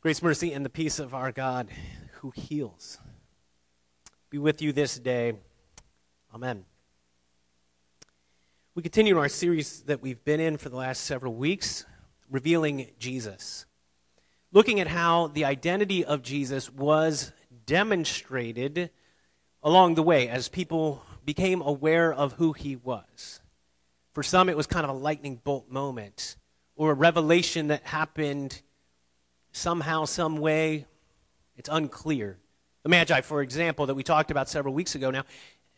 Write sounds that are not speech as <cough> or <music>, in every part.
Grace, mercy, and the peace of our God who heals be with you this day. Amen. We continue our series that we've been in for the last several weeks, revealing Jesus. Looking at how the identity of Jesus was demonstrated along the way as people became aware of who he was. For some, it was kind of a lightning bolt moment or a revelation that happened somehow, some way. It's unclear. The Magi, for example, that we talked about several weeks ago now,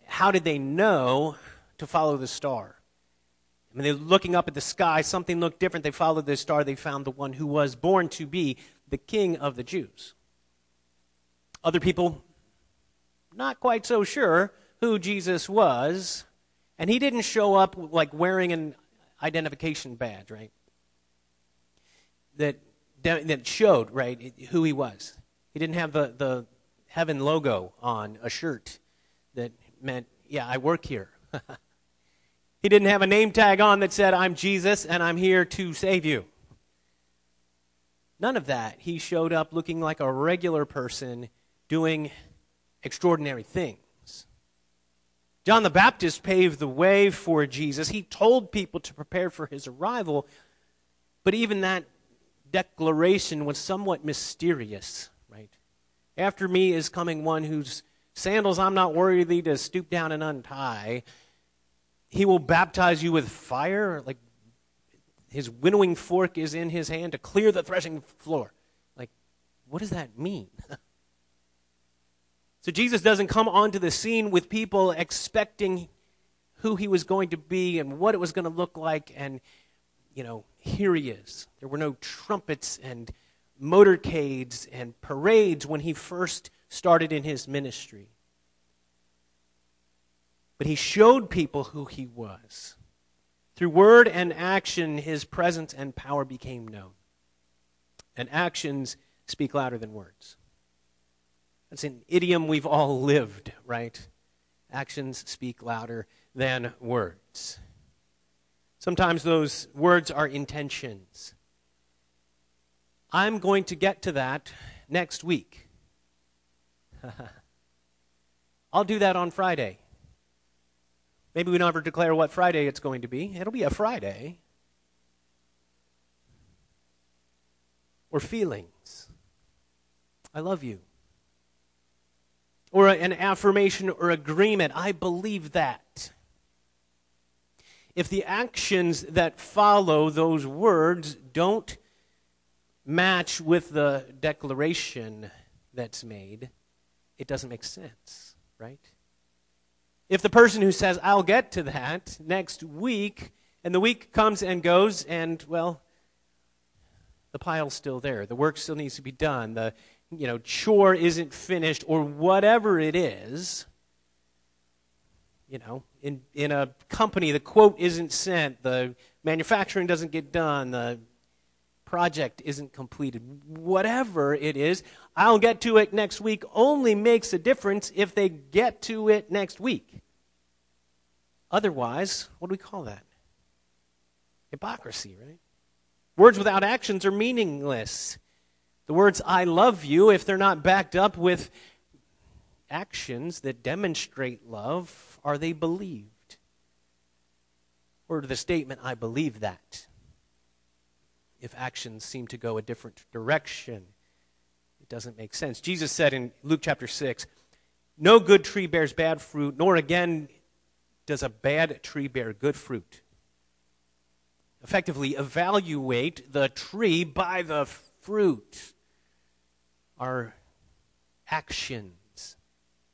how did they know to follow the star? I mean, they're looking up at the sky, something looked different. They followed the star, they found the one who was born to be the king of the Jews. Other people, not quite so sure who Jesus was, and he didn't show up like wearing an identification badge, right? That that showed, right, who he was. He didn't have the, the heaven logo on a shirt that meant, yeah, I work here. <laughs> he didn't have a name tag on that said, I'm Jesus and I'm here to save you. None of that. He showed up looking like a regular person doing extraordinary things. John the Baptist paved the way for Jesus. He told people to prepare for his arrival, but even that declaration was somewhat mysterious, right? After me is coming one whose sandals I'm not worthy to stoop down and untie. He will baptize you with fire, like his winnowing fork is in his hand to clear the threshing floor. Like, what does that mean? <laughs> so Jesus doesn't come onto the scene with people expecting who he was going to be and what it was going to look like and you know, here he is. There were no trumpets and motorcades and parades when he first started in his ministry. But he showed people who he was. Through word and action, his presence and power became known. And actions speak louder than words. That's an idiom we've all lived, right? Actions speak louder than words. Sometimes those words are intentions. I'm going to get to that next week. <laughs> I'll do that on Friday. Maybe we don't ever declare what Friday it's going to be. It'll be a Friday. Or feelings. I love you. Or an affirmation or agreement. I believe that if the actions that follow those words don't match with the declaration that's made, it doesn't make sense, right? If the person who says, I'll get to that next week, and the week comes and goes, and, well, the pile's still there. The work still needs to be done. The you know, chore isn't finished, or whatever it is, you know, in, in a company, the quote isn't sent, the manufacturing doesn't get done, the project isn't completed, whatever it is, I'll get to it next week only makes a difference if they get to it next week. Otherwise, what do we call that? Hypocrisy, right? Words without actions are meaningless. The words I love you, if they're not backed up with actions that demonstrate love, are they believed? Or the statement, I believe that? If actions seem to go a different direction, it doesn't make sense. Jesus said in Luke chapter 6, No good tree bears bad fruit, nor again does a bad tree bear good fruit. Effectively, evaluate the tree by the fruit. Our actions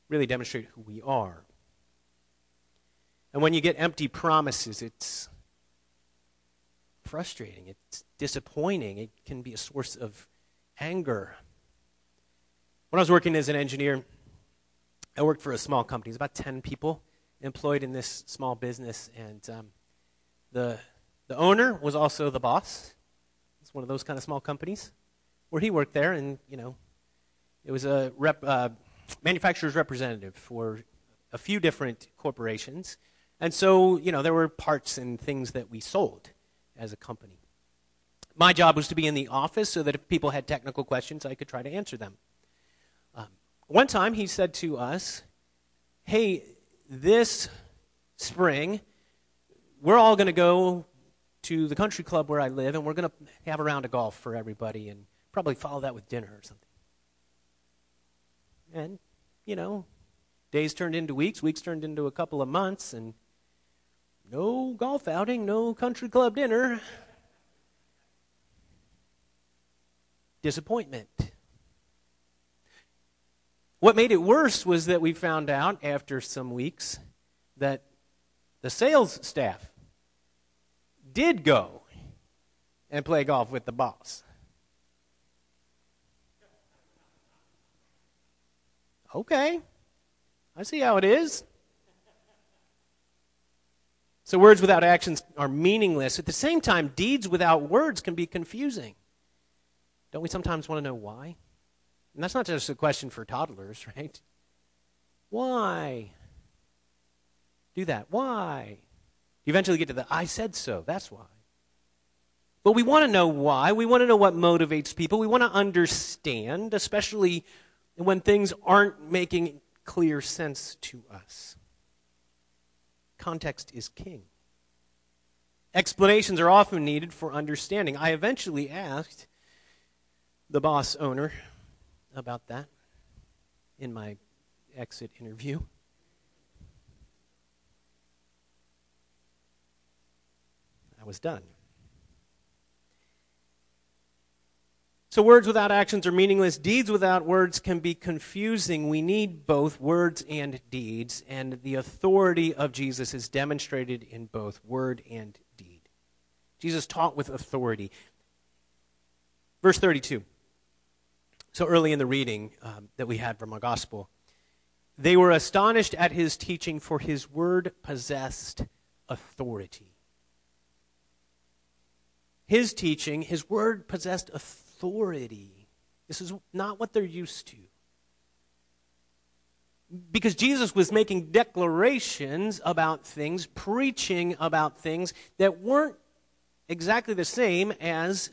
really demonstrate who we are. And when you get empty promises, it's frustrating, it's disappointing, it can be a source of anger. When I was working as an engineer, I worked for a small company. It's about 10 people employed in this small business, and um, the, the owner was also the boss. It's one of those kind of small companies where he worked there, and, you know, it was a rep, uh, manufacturer's representative for a few different corporations. And so, you know, there were parts and things that we sold as a company. My job was to be in the office so that if people had technical questions, I could try to answer them. Um, one time he said to us, Hey, this spring, we're all going to go to the country club where I live, and we're going to have a round of golf for everybody and probably follow that with dinner or something. And, you know, days turned into weeks, weeks turned into a couple of months, and no golf outing, no country club dinner. Disappointment. What made it worse was that we found out after some weeks that the sales staff did go and play golf with the boss. Okay, I see how it is. So, words without actions are meaningless. At the same time, deeds without words can be confusing. Don't we sometimes want to know why? And that's not just a question for toddlers, <laughs> right? Why? Do that. Why? You eventually get to the I said so. That's why. But we want to know why. We want to know what motivates people. We want to understand, especially when things aren't making clear sense to us. Context is king. Explanations are often needed for understanding. I eventually asked the boss owner about that in my exit interview. I was done. So, words without actions are meaningless. Deeds without words can be confusing. We need both words and deeds, and the authority of Jesus is demonstrated in both word and deed. Jesus taught with authority. Verse 32. So early in the reading um, that we had from our gospel, they were astonished at his teaching, for his word possessed authority. His teaching, his word possessed authority. This is not what they're used to. Because Jesus was making declarations about things, preaching about things that weren't exactly the same as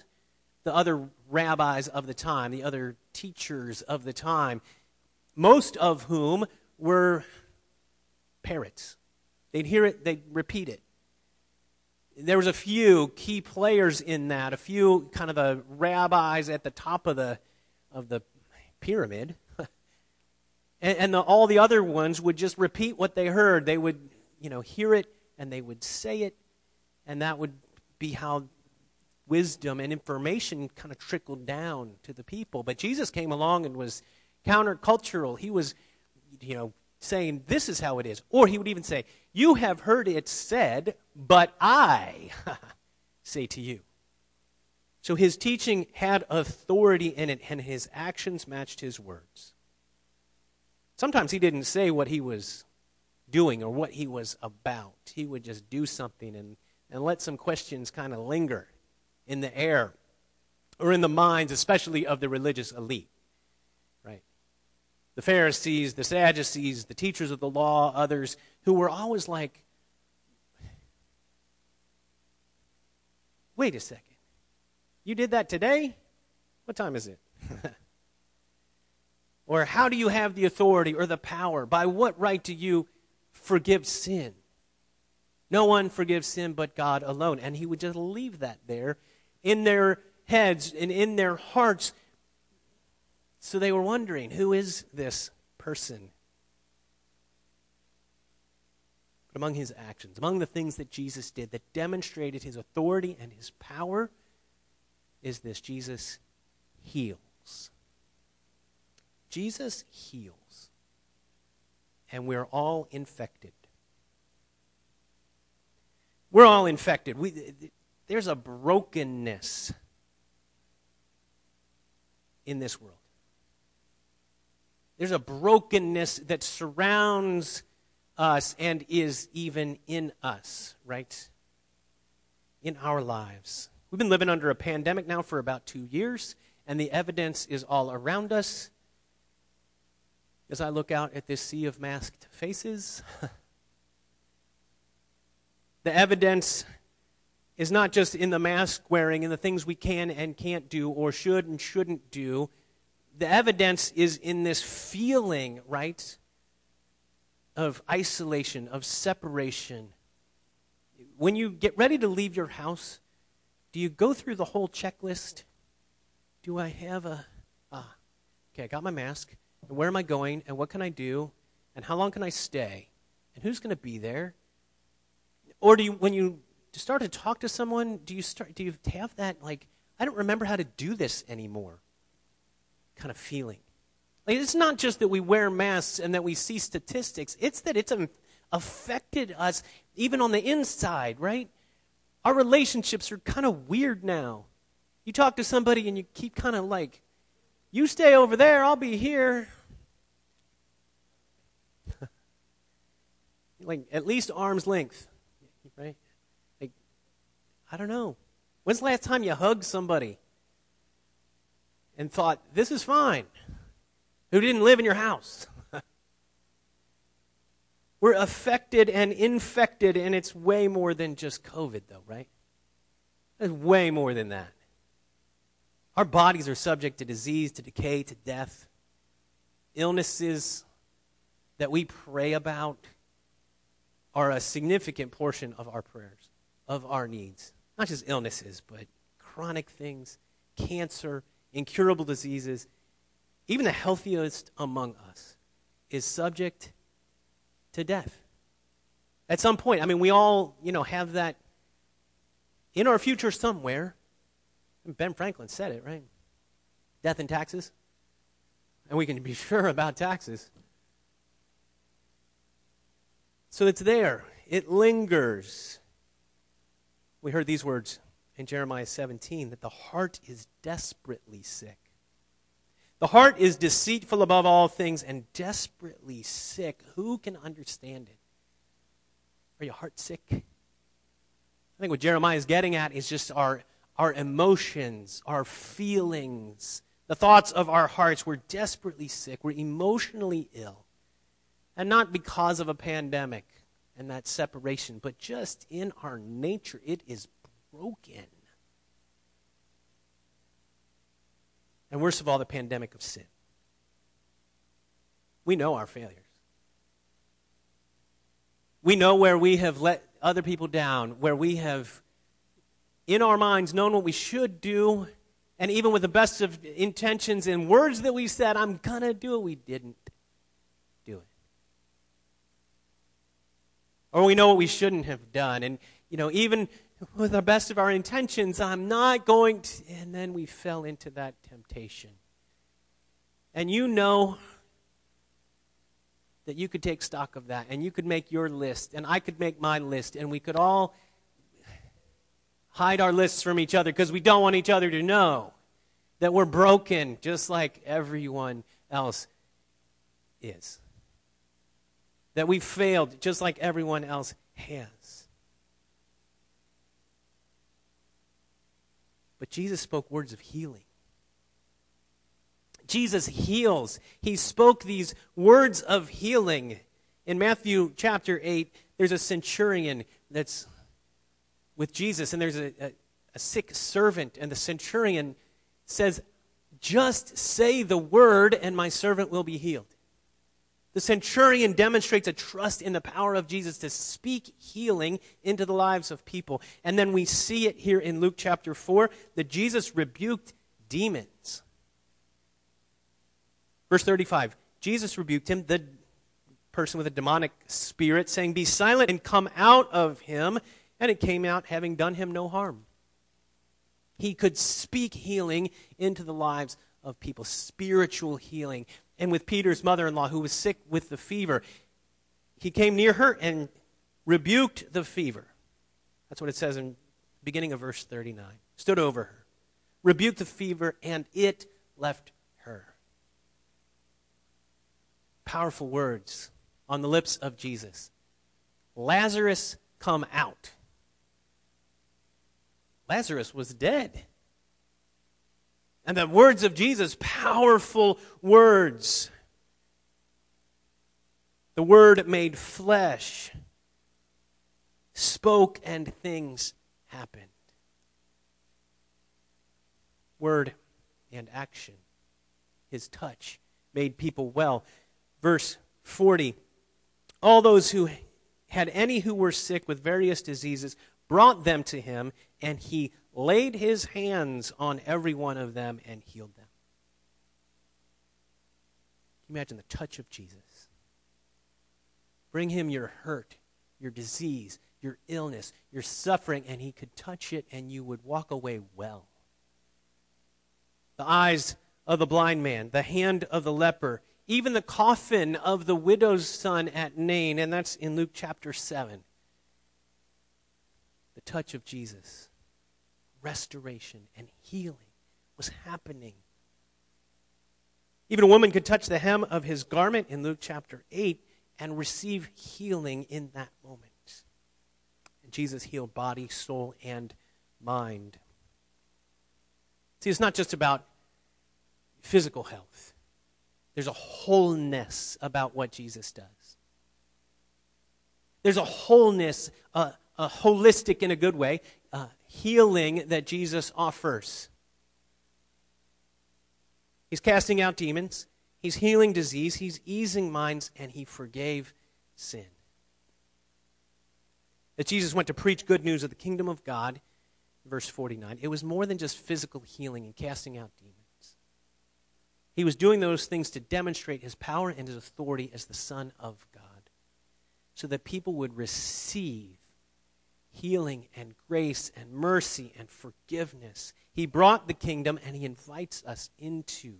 the other rabbis of the time, the other teachers of the time, most of whom were parrots. They'd hear it, they'd repeat it. There was a few key players in that, a few kind of the rabbis at the top of the of the pyramid. <laughs> and, and the, all the other ones would just repeat what they heard. They would, you know, hear it and they would say it, and that would be how wisdom and information kind of trickled down to the people. But Jesus came along and was countercultural. He was, you know, saying, This is how it is. Or he would even say, You have heard it said, but I <laughs> say to you. So his teaching had authority in it, and his actions matched his words. Sometimes he didn't say what he was doing or what he was about. He would just do something and, and let some questions kind of linger in the air or in the minds, especially of the religious elite. The Pharisees, the Sadducees, the teachers of the law, others who were always like, wait a second. You did that today? What time is it? <laughs> or how do you have the authority or the power? By what right do you forgive sin? No one forgives sin but God alone. And he would just leave that there in their heads and in their hearts. So they were wondering who is this person? But among his actions, among the things that Jesus did that demonstrated his authority and his power, is this Jesus heals. Jesus heals. And we're all infected. We're all infected. We, there's a brokenness in this world. There's a brokenness that surrounds us and is even in us, right? In our lives. We've been living under a pandemic now for about two years, and the evidence is all around us. As I look out at this sea of masked faces, <laughs> the evidence is not just in the mask wearing and the things we can and can't do or should and shouldn't do. The evidence is in this feeling, right, of isolation, of separation. When you get ready to leave your house, do you go through the whole checklist? Do I have a. Ah, okay, I got my mask. And where am I going? And what can I do? And how long can I stay? And who's going to be there? Or do you, when you start to talk to someone, do you start, do you have that, like, I don't remember how to do this anymore kind of feeling? Like, it's not just that we wear masks and that we see statistics, it's that it's affected us even on the inside, right? Our relationships are kind of weird now. You talk to somebody and you keep kind of like, you stay over there, I'll be here. <laughs> like, at least arm's length, right? Like, I don't know. When's the last time you hugged somebody and thought, this is fine? who didn't live in your house. <laughs> We're affected and infected, and it's way more than just COVID, though, right? It's way more than that. Our bodies are subject to disease, to decay, to death. Illnesses that we pray about are a significant portion of our prayers, of our needs. Not just illnesses, but chronic things, cancer, incurable diseases, even the healthiest among us, is subject to death. At some point, I mean, we all, you know, have that in our future somewhere. Ben Franklin said it, right? Death and taxes. And we can be <laughs> sure about taxes. So it's there, it lingers. We heard these words in Jeremiah 17 that the heart is desperately sick. The heart is deceitful above all things and desperately sick. Who can understand it? Are you heart sick? I think what Jeremiah is getting at is just our, our emotions, our feelings, the thoughts of our hearts. We're desperately sick. We're emotionally ill. And not because of a pandemic and that separation, but just in our nature, it is broken. And worst of all, the pandemic of sin. We know our failures. We know where we have let other people down, where we have, in our minds, known what we should do, and even with the best of intentions and words that we said, I'm going to do it, we didn't do it. Or we know what we shouldn't have done. And, you know, even with the best of our intentions, I'm not going to. And then we fell into that temptation. And you know that you could take stock of that and you could make your list and I could make my list and we could all hide our lists from each other because we don't want each other to know that we're broken just like everyone else is. That we've failed just like everyone else has. But Jesus spoke words of healing. Jesus heals. He spoke these words of healing. In Matthew chapter 8, there's a centurion that's with Jesus, and there's a, a, a sick servant, and the centurion says, Just say the word, and my servant will be healed. The centurion demonstrates a trust in the power of Jesus to speak healing into the lives of people. And then we see it here in Luke chapter 4 that Jesus rebuked demons. Verse 35 Jesus rebuked him, the person with a demonic spirit, saying, Be silent and come out of him. And it came out, having done him no harm. He could speak healing into the lives of people, spiritual healing and with Peter's mother in law, who was sick with the fever. He came near her and rebuked the fever. That's what it says in beginning of verse 39. Stood over her, rebuked the fever, and it left her. Powerful words on the lips of Jesus. Lazarus, come out. Lazarus was dead. And the words of Jesus, powerful words. The Word made flesh, spoke, and things happened. Word and action. His touch made people well. Verse 40 All those who had any who were sick with various diseases brought them to him, and he laid his hands on every one of them and healed them. Can you imagine the touch of Jesus? Bring him your hurt, your disease, your illness, your suffering, and he could touch it and you would walk away well. The eyes of the blind man, the hand of the leper, even the coffin of the widow's son at Nain, and that's in Luke chapter 7. The touch of Jesus, restoration and healing was happening. Even a woman could touch the hem of his garment in Luke chapter 8 and receive healing in that moment. And Jesus healed body, soul, and mind. See, it's not just about physical health, there's a wholeness about what Jesus does. There's a wholeness, uh, a holistic in a good way, uh, healing that Jesus offers. He's casting out demons. He's healing disease, he's easing minds, and he forgave sin. That Jesus went to preach good news of the kingdom of God, verse 49, it was more than just physical healing and casting out demons. He was doing those things to demonstrate his power and his authority as the Son of God, so that people would receive healing and grace and mercy and forgiveness. He brought the kingdom and he invites us into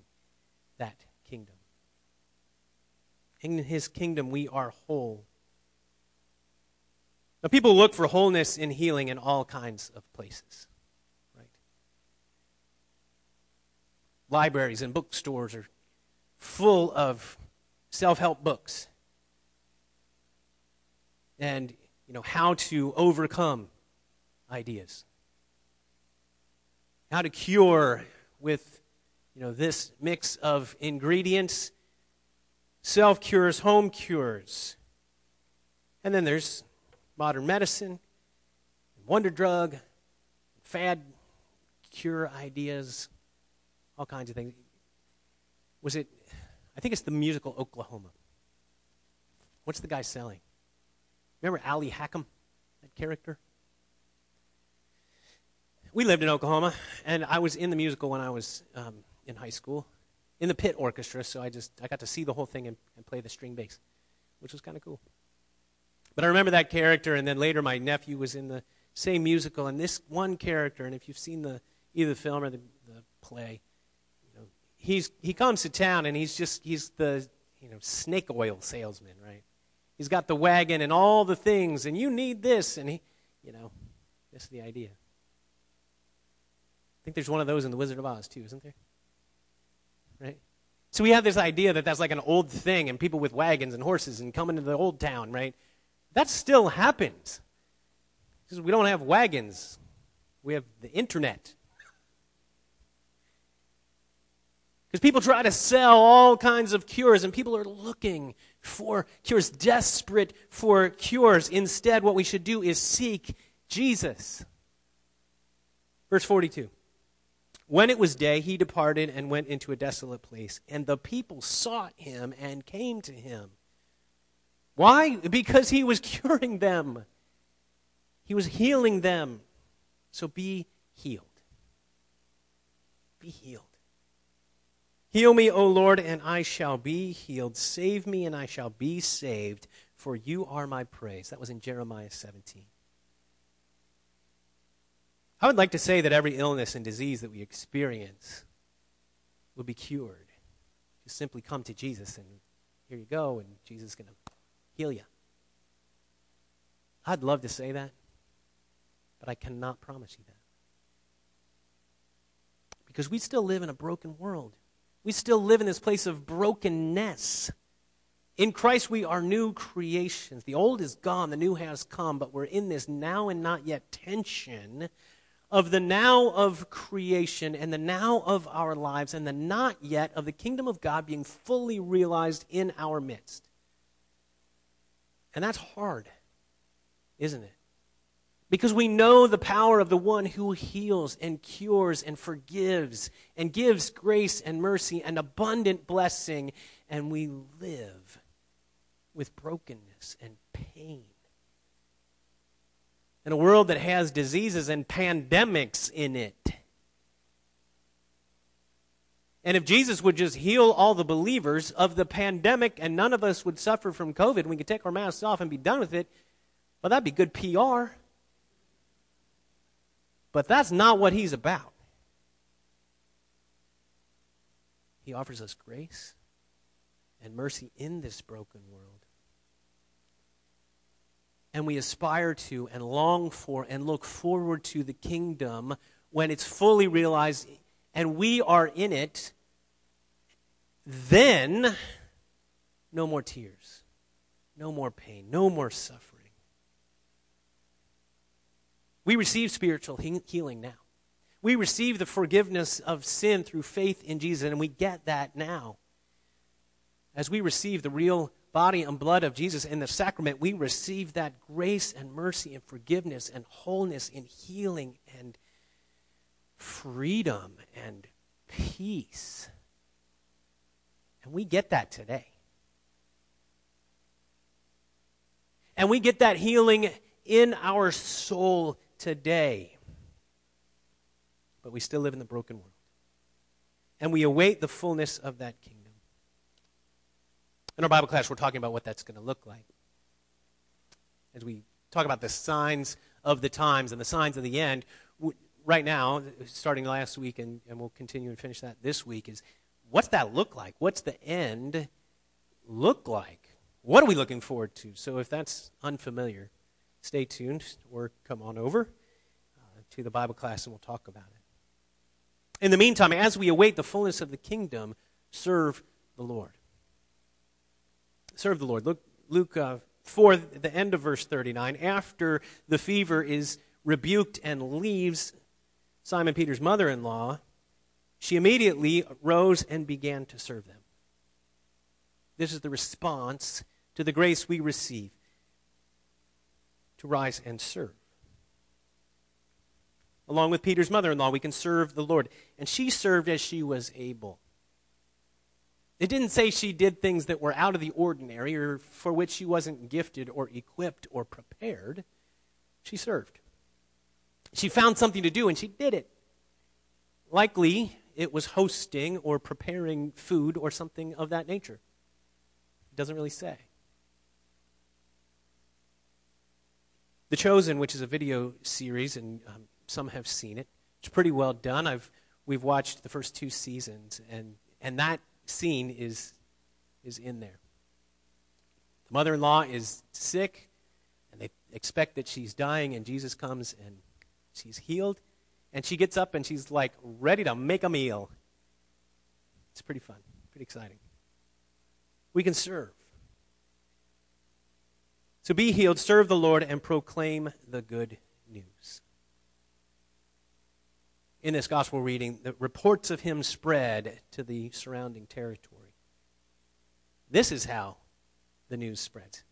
that kingdom. In his kingdom, we are whole. Now, people look for wholeness and healing in all kinds of places, right? Libraries and bookstores are full of self help books and, you know, how to overcome ideas, how to cure with you know, this mix of ingredients, self cures, home cures. And then there's modern medicine, wonder drug, fad cure ideas, all kinds of things. Was it, I think it's the musical Oklahoma. What's the guy selling? Remember Ali Hakim, that character? We lived in Oklahoma, and I was in the musical when I was um, in high school in the pit orchestra, so I just I got to see the whole thing and, and play the string bass, which was kind of cool. But I remember that character, and then later my nephew was in the same musical, and this one character, and if you've seen the either the film or the, the play, you know, he's he comes to town and he's just he's the you know snake oil salesman, right? He's got the wagon and all the things, and you need this, and he, you know, this is the idea. I think there's one of those in The Wizard of Oz too, isn't there? right? So we have this idea that that's like an old thing and people with wagons and horses and coming to the old town, right? That still happens. Because we don't have wagons, we have the internet. Because people try to sell all kinds of cures, and people are looking for cures, desperate for cures. Instead, what we should do is seek Jesus. Verse 42. When it was day, he departed and went into a desolate place, and the people sought him and came to him. Why? Because he was <laughs> curing them, he was healing them. So be healed. Be healed. Heal me, O Lord, and I shall be healed. Save me, and I shall be saved, for you are my praise. That was in Jeremiah 17. I would like to say that every illness and disease that we experience will be cured. Just simply come to Jesus and here you go, and Jesus is going to heal you. I'd love to say that, but I cannot promise you that. Because we still live in a broken world. We still live in this place of brokenness. In Christ, we are new creations. The old is gone, the new has come, but we're in this now and not yet tension of the now of creation and the now of our lives and the not yet of the kingdom of God being fully realized in our midst. And that's hard, isn't it? Because we know the power of the one who heals and cures and forgives and gives grace and mercy and abundant blessing, and we live with brokenness and pain. In a world that has diseases and pandemics in it. And if Jesus would just heal all the believers of the pandemic and none of us would suffer from COVID, we could take our masks off and be done with it, well, that'd be good PR. But that's not what he's about. He offers us grace and mercy in this broken world. And we aspire to and long for and look forward to the kingdom when it's fully realized and we are in it, then no more tears, no more pain, no more suffering. We receive spiritual healing now. We receive the forgiveness of sin through faith in Jesus, and we get that now. As we receive the real body and blood of Jesus in the sacrament, we receive that grace and mercy and forgiveness and wholeness and healing and freedom and peace. And we get that today. And we get that healing in our soul today. But we still live in the broken world. And we await the fullness of that kingdom. In our Bible class, we're talking about what that's going to look like. As we talk about the signs of the times and the signs of the end, right now, starting last week, and, and we'll continue and finish that this week, is what's that look like? What's the end look like? What are we looking forward to? So if that's unfamiliar, stay tuned or come on over uh, to the Bible class and we'll talk about it. In the meantime, as we await the fullness of the kingdom, serve the Lord. Serve the Lord. Look, Luke uh, 4, the end of verse 39. After the fever is rebuked and leaves, Simon Peter's mother in law, she immediately rose and began to serve them. This is the response to the grace we receive to rise and serve. Along with Peter's mother in law, we can serve the Lord. And she served as she was able. It didn't say she did things that were out of the ordinary or for which she wasn't gifted or equipped or prepared. She served. She found something to do and she did it. Likely, it was hosting or preparing food or something of that nature. It doesn't really say. The Chosen, which is a video series, and um, some have seen it, it's pretty well done. I've, we've watched the first two seasons, and, and that scene is, is in there. The mother in law is sick, and they expect that she's dying, and Jesus comes and She's healed, and she gets up and she's like ready to make a meal. It's pretty fun, pretty exciting. We can serve. So be healed, serve the Lord, and proclaim the good news. In this gospel reading, the reports of him spread to the surrounding territory. This is how the news spreads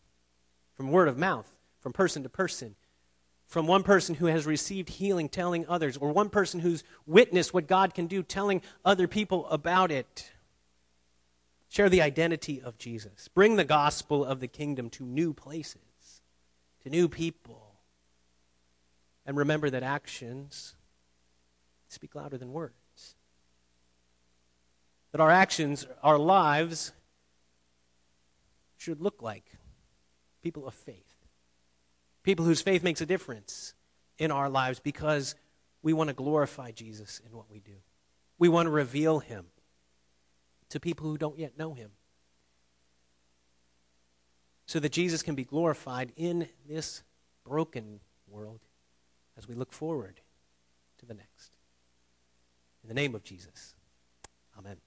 from word of mouth, from person to person, from one person who has received healing telling others, or one person who's witnessed what God can do telling other people about it. Share the identity of Jesus. Bring the gospel of the kingdom to new places, to new people. And remember that actions speak louder than words. That our actions, our lives, should look like people of faith people whose faith makes a difference in our lives because we want to glorify Jesus in what we do. We want to reveal him to people who don't yet know him so that Jesus can be glorified in this broken world as we look forward to the next. In the name of Jesus, amen.